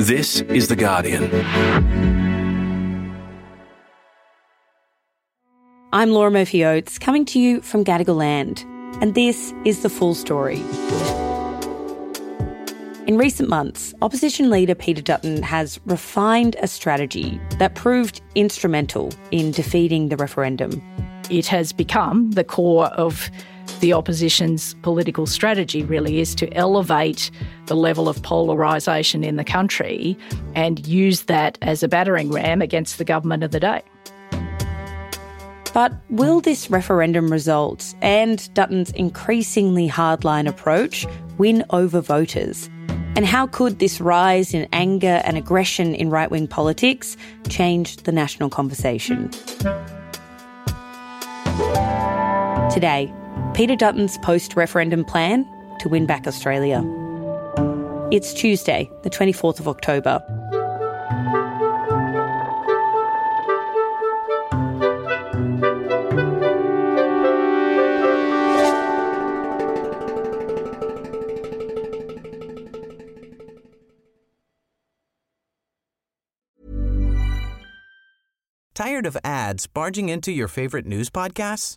This is The Guardian. I'm Laura Murphy Oates, coming to you from Gadigal Land, and this is the full story. In recent months, opposition leader Peter Dutton has refined a strategy that proved instrumental in defeating the referendum. It has become the core of the opposition's political strategy really is to elevate the level of polarisation in the country and use that as a battering ram against the government of the day. But will this referendum result and Dutton's increasingly hardline approach win over voters? And how could this rise in anger and aggression in right wing politics change the national conversation? Today, Peter Dutton's post referendum plan to win back Australia. It's Tuesday, the 24th of October. Tired of ads barging into your favorite news podcasts?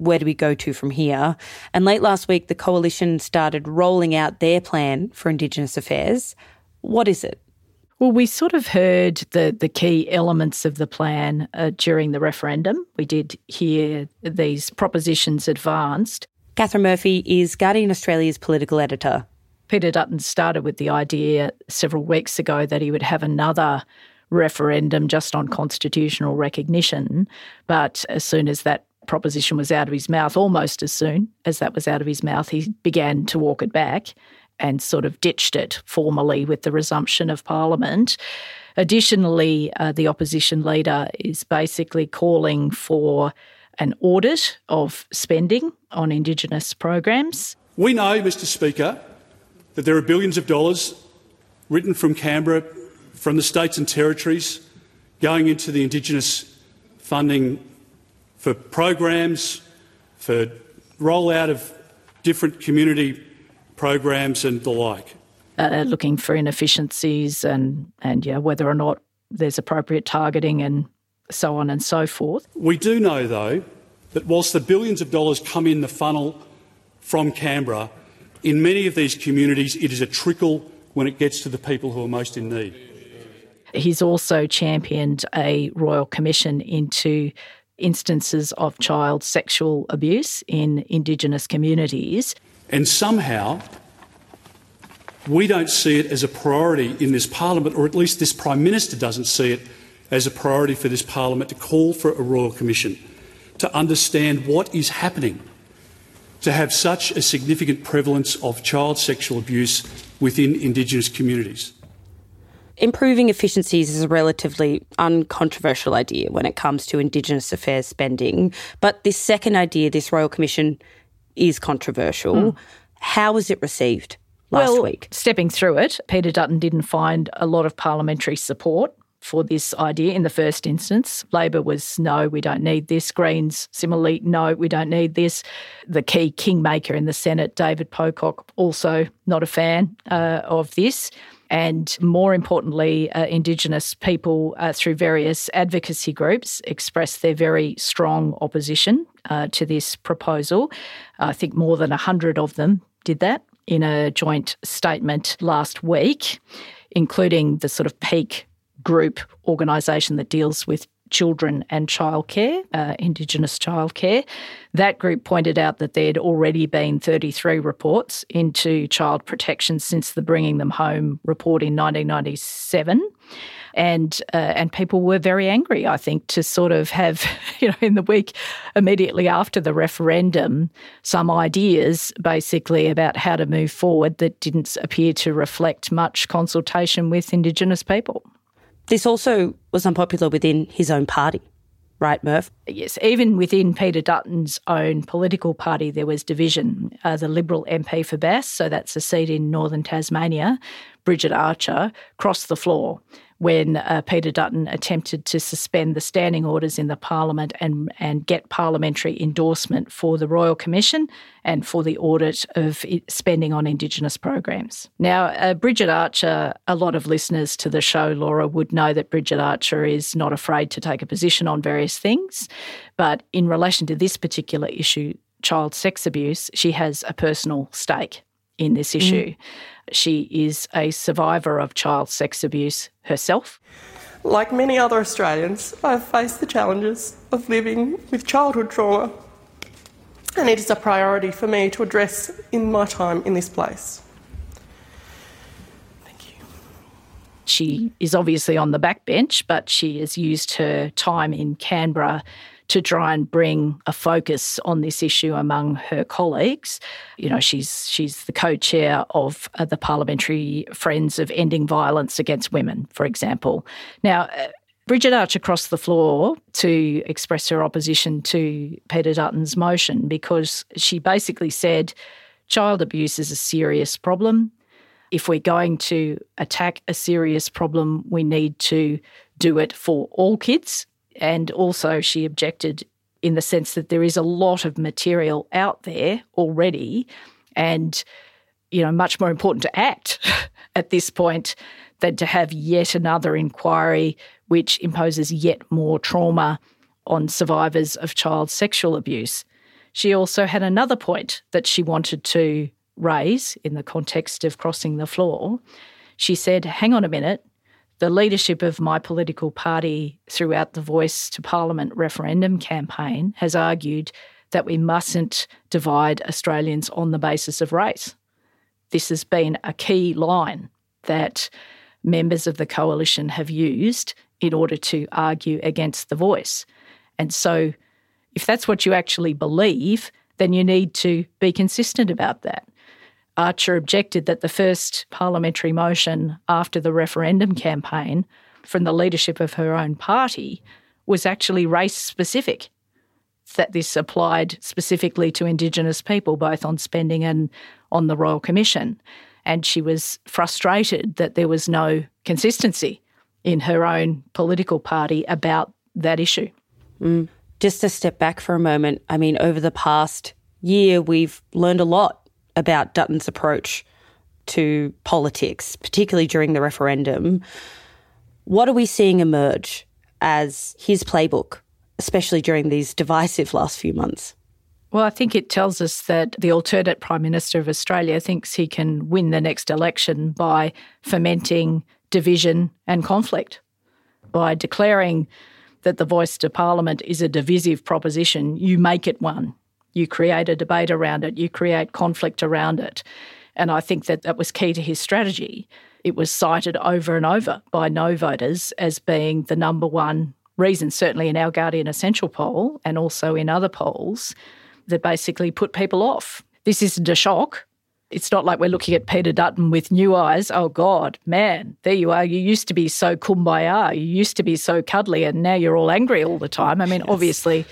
where do we go to from here? And late last week, the coalition started rolling out their plan for Indigenous affairs. What is it? Well, we sort of heard the, the key elements of the plan uh, during the referendum. We did hear these propositions advanced. Katharine Murphy is Guardian Australia's political editor. Peter Dutton started with the idea several weeks ago that he would have another referendum just on constitutional recognition. But as soon as that proposition was out of his mouth, almost as soon as that was out of his mouth, he began to walk it back and sort of ditched it formally with the resumption of Parliament. Additionally, uh, the opposition leader is basically calling for an audit of spending on Indigenous programs. We know, Mr. Speaker, that there are billions of dollars written from Canberra, from the states and territories, going into the Indigenous funding for programs, for rollout of different community programs and the like. Uh, looking for inefficiencies and, and yeah, whether or not there's appropriate targeting and so on and so forth. We do know, though, that whilst the billions of dollars come in the funnel from Canberra, in many of these communities it is a trickle when it gets to the people who are most in need. He's also championed a royal commission into instances of child sexual abuse in Indigenous communities. And somehow, we don't see it as a priority in this Parliament, or at least this Prime Minister doesn't see it as a priority for this Parliament to call for a Royal Commission to understand what is happening to have such a significant prevalence of child sexual abuse within Indigenous communities improving efficiencies is a relatively uncontroversial idea when it comes to Indigenous affairs spending. But this second idea, this Royal Commission, is controversial. Mm. How was it received last well, week? Stepping through it, Peter Dutton didn't find a lot of parliamentary support for this idea in the first instance. Labor was no, we don't need this. Greens, similarly, no, we don't need this. The key kingmaker in the Senate, David Pocock, also not a fan uh, of this and more importantly, uh, Indigenous people uh, through various advocacy groups expressed their very strong opposition uh, to this proposal. I think more than 100 of them did that in a joint statement last week, including the sort of peak group organisation that deals with children and childcare, uh, Indigenous childcare. That group pointed out that there had already been 33 reports into child protection since the Bringing Them Home report in 1997 and uh, and people were very angry. I think to sort of have you know in the week immediately after the referendum some ideas basically about how to move forward that didn't appear to reflect much consultation with Indigenous people. This also was unpopular within his own party right, Murph? Yes, even within Peter Dutton's own political party, there was division. Uh, the Liberal MP for Bass, so that's a seat in northern Tasmania, Bridget Archer, crossed the floor when uh, Peter Dutton attempted to suspend the standing orders in the Parliament and, and get parliamentary endorsement for the Royal Commission and for the audit of spending on Indigenous programs. Now, uh, Bridget Archer, a lot of listeners to the show, Laura, would know that Bridget Archer is not afraid to take a position on various things. But in relation to this particular issue, child sex abuse, she has a personal stake in this issue. Mm. She is a survivor of child sex abuse herself. Like many other Australians, I've faced the challenges of living with childhood trauma, and it is a priority for me to address in my time in this place. Thank you. She is obviously on the backbench, but she has used her time in Canberra to try and bring a focus on this issue among her colleagues. You know, she's she's the co-chair of uh, the Parliamentary Friends of Ending Violence Against Women, for example. Now. Uh, Bridget Archer crossed the floor to express her opposition to Peter Dutton's motion because she basically said child abuse is a serious problem. If we're going to attack a serious problem, we need to do it for all kids, and also, she objected in the sense that there is a lot of material out there already, and you know, much more important to act at this point than to have yet another inquiry which imposes yet more trauma on survivors of child sexual abuse. She also had another point that she wanted to raise in the context of crossing the floor. She said, Hang on a minute, the leadership of my political party throughout the Voice to Parliament referendum campaign has argued that we mustn't divide Australians on the basis of race. This has been a key line that members of the coalition have used in order to argue against the voice. And so, if that's what you actually believe, then you need to be consistent about that. Archer objected that the first parliamentary motion after the referendum campaign from the leadership of her own party was actually race specific. That this applied specifically to Indigenous people, both on spending and on the Royal Commission. And she was frustrated that there was no consistency in her own political party about that issue. Mm. Just to step back for a moment, I mean, over the past year, we've learned a lot about Dutton's approach to politics, particularly during the referendum. What are we seeing emerge as his playbook, especially during these divisive last few months? Well, I think it tells us that the alternate Prime Minister of Australia thinks he can win the next election by fomenting division and conflict, by declaring that the voice to Parliament is a divisive proposition, you make it one. You create a debate around it, you create conflict around it. And I think that that was key to his strategy. It was cited over and over by no voters as being the number one reason, certainly in our Guardian Essential poll and also in other polls, that basically put people off. This isn't a shock. It's not like we're looking at Peter Dutton with new eyes. Oh, God, man, there you are. You used to be so kumbaya. You used to be so cuddly, and now you're all angry all the time. I mean, yes. obviously,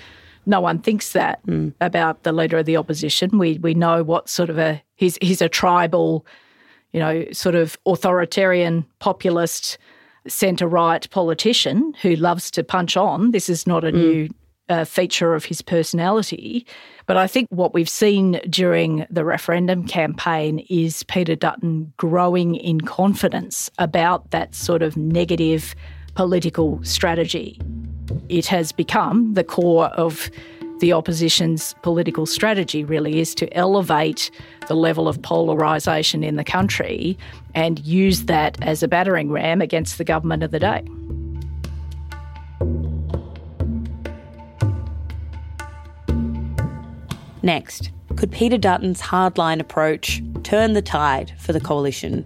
no one thinks that mm. about the leader of the opposition. We we know what sort of a he's he's a tribal, you know, sort of authoritarian populist centre right politician who loves to punch on. This is not a mm. new uh, feature of his personality. But I think what we've seen during the referendum campaign is Peter Dutton growing in confidence about that sort of negative political strategy. It has become the core of the opposition's political strategy, really, is to elevate the level of polarisation in the country and use that as a battering ram against the government of the day. Next, could Peter Dutton's hardline approach turn the tide for the coalition?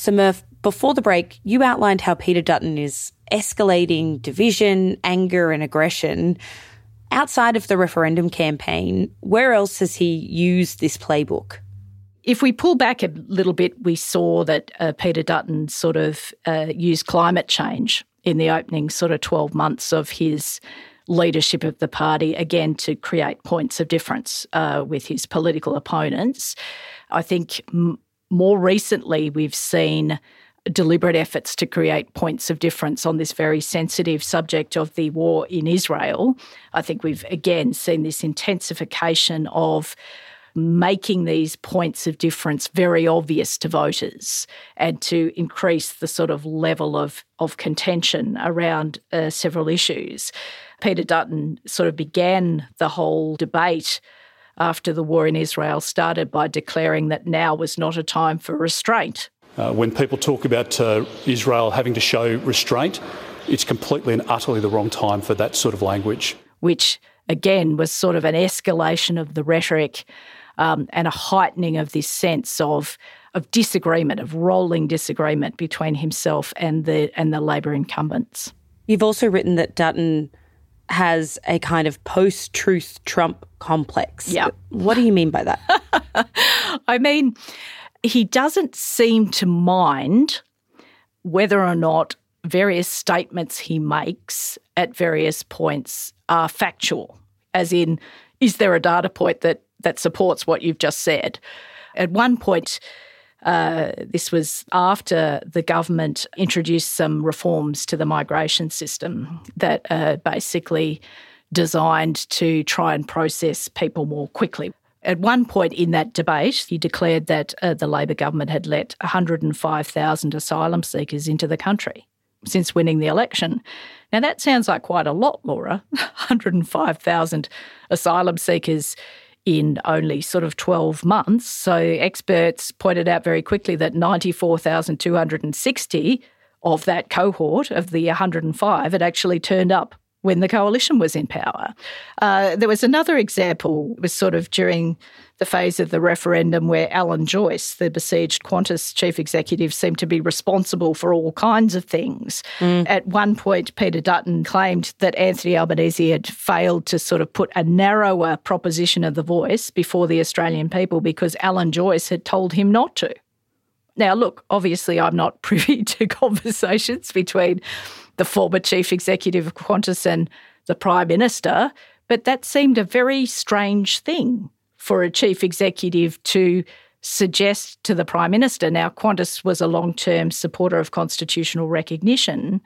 So, Murph, before the break, you outlined how Peter Dutton is escalating division, anger, and aggression. Outside of the referendum campaign, where else has he used this playbook? If we pull back a little bit, we saw that uh, Peter Dutton sort of uh, used climate change in the opening sort of 12 months of his leadership of the party, again, to create points of difference uh, with his political opponents. I think m- more recently, we've seen deliberate efforts to create points of difference on this very sensitive subject of the war in Israel. I think we've again seen this intensification of making these points of difference very obvious to voters and to increase the sort of level of, of contention around uh, several issues. Peter Dutton sort of began the whole debate after the war in Israel started by declaring that now was not a time for restraint uh, when people talk about uh, Israel having to show restraint, it's completely and utterly the wrong time for that sort of language. Which, again, was sort of an escalation of the rhetoric um, and a heightening of this sense of of disagreement, of rolling disagreement between himself and the and the Labor incumbents. You've also written that Dutton has a kind of post-truth Trump complex. Yeah. What do you mean by that? I mean, he doesn't seem to mind whether or not various statements he makes at various points are factual, as in, is there a data point that, that supports what you've just said? At one point, uh, this was after the government introduced some reforms to the migration system that are basically designed to try and process people more quickly. At one point in that debate, he declared that uh, the Labor government had let 105,000 asylum seekers into the country since winning the election. Now, that sounds like quite a lot, Laura 105,000 asylum seekers in only sort of 12 months. So, experts pointed out very quickly that 94,260 of that cohort of the 105 had actually turned up when the coalition was in power. Uh, there was another example, it was sort of during the phase of the referendum where Alan Joyce, the besieged Qantas chief executive, seemed to be responsible for all kinds of things. Mm. At one point, Peter Dutton claimed that Anthony Albanese had failed to sort of put a narrower proposition of the voice before the Australian people because Alan Joyce had told him not to. Now, look, obviously, I'm not privy to conversations between the former chief executive of Qantas and the prime minister, but that seemed a very strange thing for a chief executive to suggest to the prime minister. Now, Qantas was a long term supporter of constitutional recognition,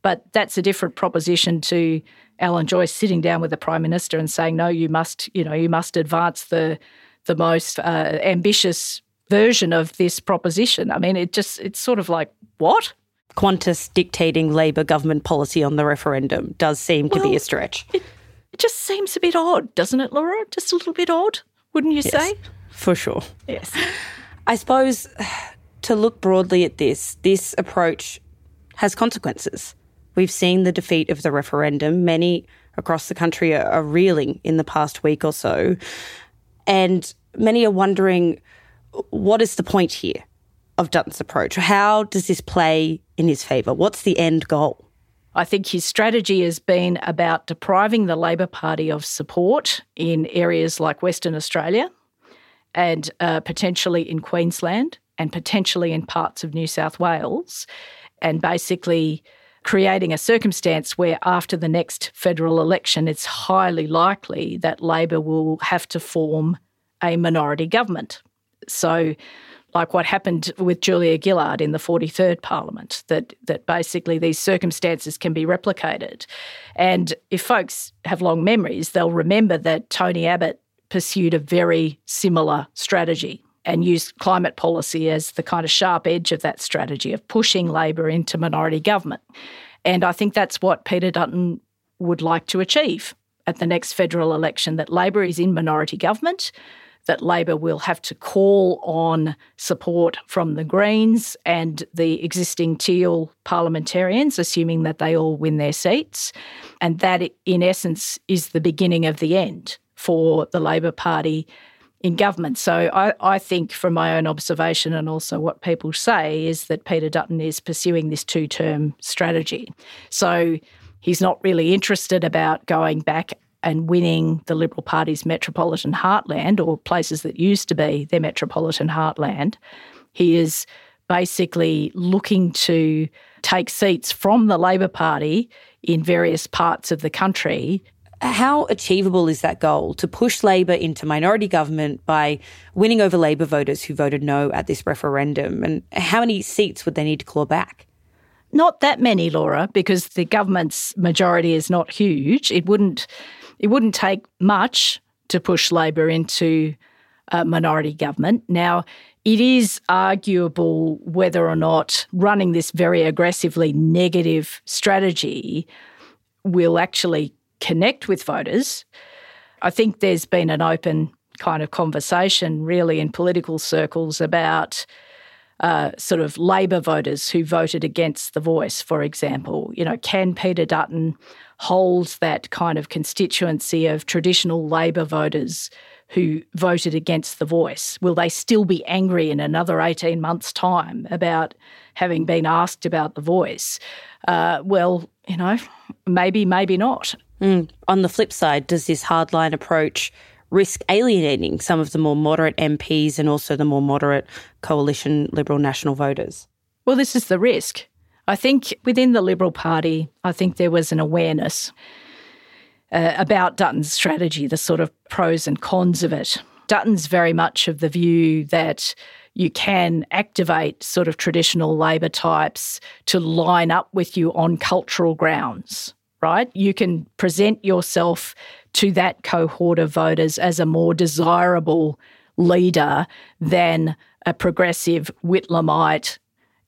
but that's a different proposition to Alan Joyce sitting down with the prime minister and saying, "No, you must, you know, you must advance the the most uh, ambitious version of this proposition." I mean, it just it's sort of like what? Qantas dictating Labor government policy on the referendum does seem well, to be a stretch. It, it, just seems a bit odd, doesn't it, Laura? Just a little bit odd, wouldn't you yes, say? For sure. Yes. I suppose to look broadly at this, this approach has consequences. We've seen the defeat of the referendum. Many across the country are, are reeling in the past week or so. And many are wondering what is the point here? of Dutton's approach? How does this play in his favour? What's the end goal? I think his strategy has been about depriving the Labor Party of support in areas like Western Australia and uh, potentially in Queensland and potentially in parts of New South Wales, and basically creating a circumstance where after the next federal election, it's highly likely that Labor will have to form a minority government. So like what happened with Julia Gillard in the 43rd Parliament, that, that basically these circumstances can be replicated. And if folks have long memories, they'll remember that Tony Abbott pursued a very similar strategy and used climate policy as the kind of sharp edge of that strategy of pushing Labor into minority government. And I think that's what Peter Dutton would like to achieve at the next federal election that Labor is in minority government, that Labor will have to call on support from the Greens and the existing Teal parliamentarians, assuming that they all win their seats. And that, in essence, is the beginning of the end for the Labor Party in government. So I, I, think, from my own observation and also what people say, is that Peter Dutton is pursuing this two term strategy. So he's not really interested about going back and winning the Liberal Party's metropolitan heartland or places that used to be their metropolitan heartland. He is basically looking to take seats from the Labor Party in various parts of the country. How achievable is that goal to push Labor into minority government by winning over Labor voters who voted no at this referendum? And how many seats would they need to claw back? Not that many, Laura, because the government's majority is not huge. It wouldn't it wouldn't take much to push Labor into a minority government. Now, it is arguable whether or not running this very aggressively negative strategy will actually connect with voters. I think there's been an open kind of conversation, really, in political circles about uh, sort of Labor voters who voted against the voice, for example. You know, can Peter Dutton hold that kind of constituency of traditional Labor voters who voted against the voice? Will they still be angry in another 18 months' time about having been asked about the voice? Uh, well, you know, maybe, maybe not. Mm. On the flip side, does this hardline approach risk alienating some of the more moderate MPs and also the more moderate coalition Liberal national voters? Well, this is the risk. I think within the Liberal Party, I think there was an awareness uh, about Dutton's strategy, the sort of pros and cons of it. Dutton's very much of the view that you can activate sort of traditional Labor types to line up with you on cultural grounds, right? You can present yourself to that cohort of voters as a more desirable leader than a progressive Whitlamite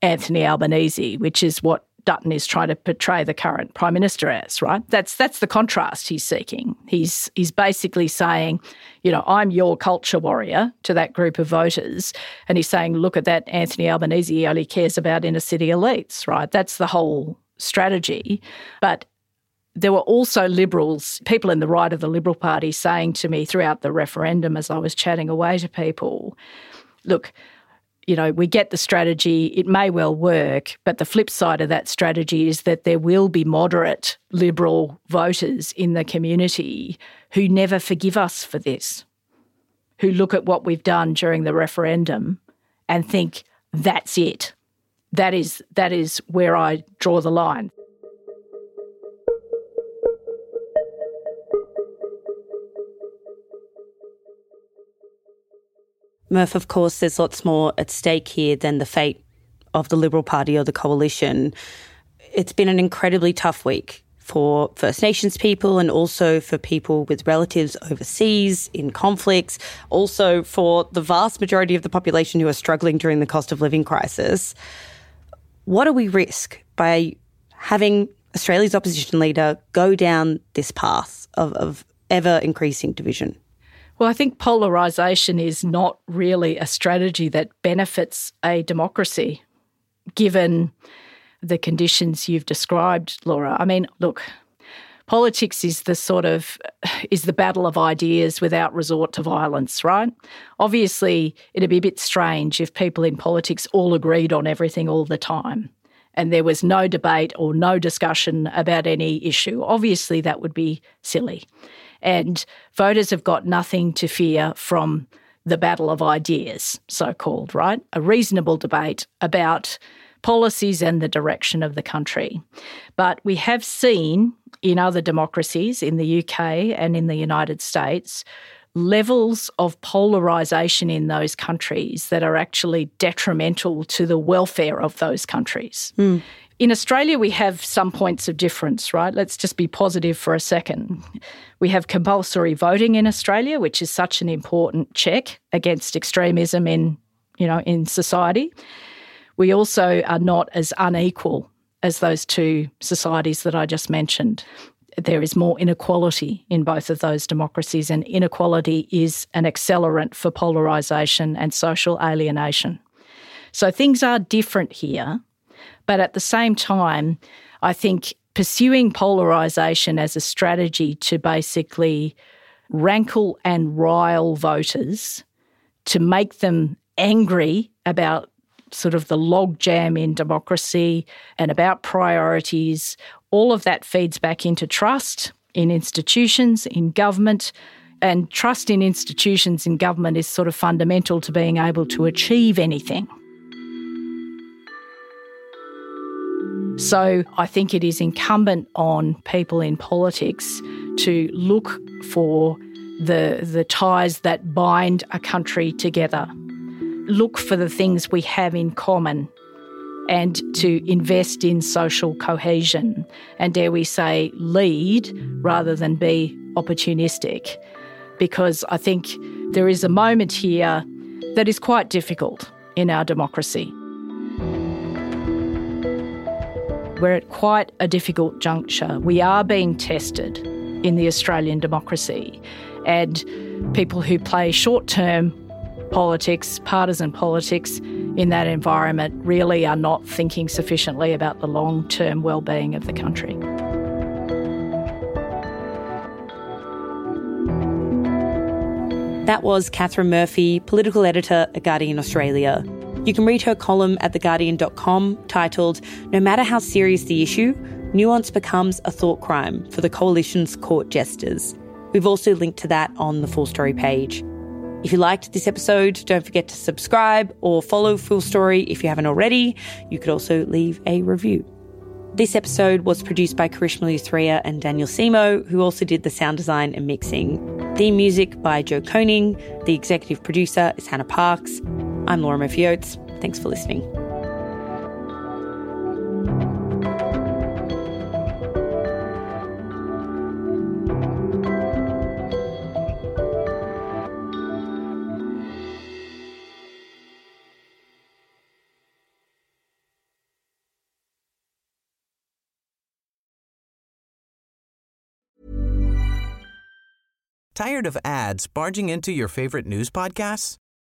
Anthony Albanese, which is what Dutton is trying to portray the current prime minister as, right? That's that's the contrast he's seeking. He's he's basically saying, you know, I'm your culture warrior to that group of voters, and he's saying, look at that Anthony Albanese he only cares about inner city elites, right? That's the whole strategy. But there were also liberals, people in the right of the Liberal Party, saying to me throughout the referendum as I was chatting away to people, look, you know, we get the strategy, it may well work, but the flip side of that strategy is that there will be moderate Liberal voters in the community who never forgive us for this, who look at what we've done during the referendum and think that's it. That is, that is where I draw the line. Murph, of course, there's lots more at stake here than the fate of the Liberal Party or the coalition. It's been an incredibly tough week for First Nations people and also for people with relatives overseas in conflicts, also for the vast majority of the population who are struggling during the cost of living crisis. What do we risk by having Australia's opposition leader go down this path of, of ever increasing division? Well, I think polarisation is not really a strategy that benefits a democracy, given the conditions you've described, Laura. I mean, look, politics is the sort of is the battle of ideas without resort to violence, right? Obviously, it'd be a bit strange if people in politics all agreed on everything all the time and there was no debate or no discussion about any issue. Obviously, that would be silly. And voters have got nothing to fear from the battle of ideas, so called, right? A reasonable debate about policies and the direction of the country. But we have seen in other democracies, in the UK and in the United States, levels of polarisation in those countries that are actually detrimental to the welfare of those countries. Mm. In Australia, we have some points of difference, right? Let's just be positive for a second. We have compulsory voting in Australia, which is such an important check against extremism in, you know, in society. We also are not as unequal as those two societies that I just mentioned. There is more inequality in both of those democracies, and inequality is an accelerant for polarisation and social alienation. So things are different here, but at the same time, I think pursuing polarisation as a strategy to basically rankle and rile voters to make them angry about sort of the logjam in democracy and about priorities. All of that feeds back into trust in institutions, in government. And trust in institutions in government is sort of fundamental to being able to achieve anything. So I think it is incumbent on people in politics to look for the, the ties that bind a country together look for the things we have in common and to invest in social cohesion and, dare we say, lead rather than be opportunistic. Because I think there is a moment here that is quite difficult in our democracy. We're at quite a difficult juncture. We are being tested in the Australian democracy, and people who play short term politics, partisan politics in that environment really are not thinking sufficiently about the long term well-being of the country. That was Katharine Murphy, political editor at Guardian Australia. You can read her column at theguardian.com titled No Matter How Serious the Issue, Nuance Becomes a Thought Crime for the Coalition's Court Jesters. We've also linked to that on the full story page. If you liked this episode, don't forget to subscribe or follow Full Story if you haven't already. You could also leave a review. This episode was produced by Karishma Luthria and Daniel Simo, who also did the sound design and mixing. Theme music by Joe Koning. The executive producer is Hannah Parks. I'm Laura Murphy Oates. Thanks for listening. Tired of ads barging into your favorite news podcasts?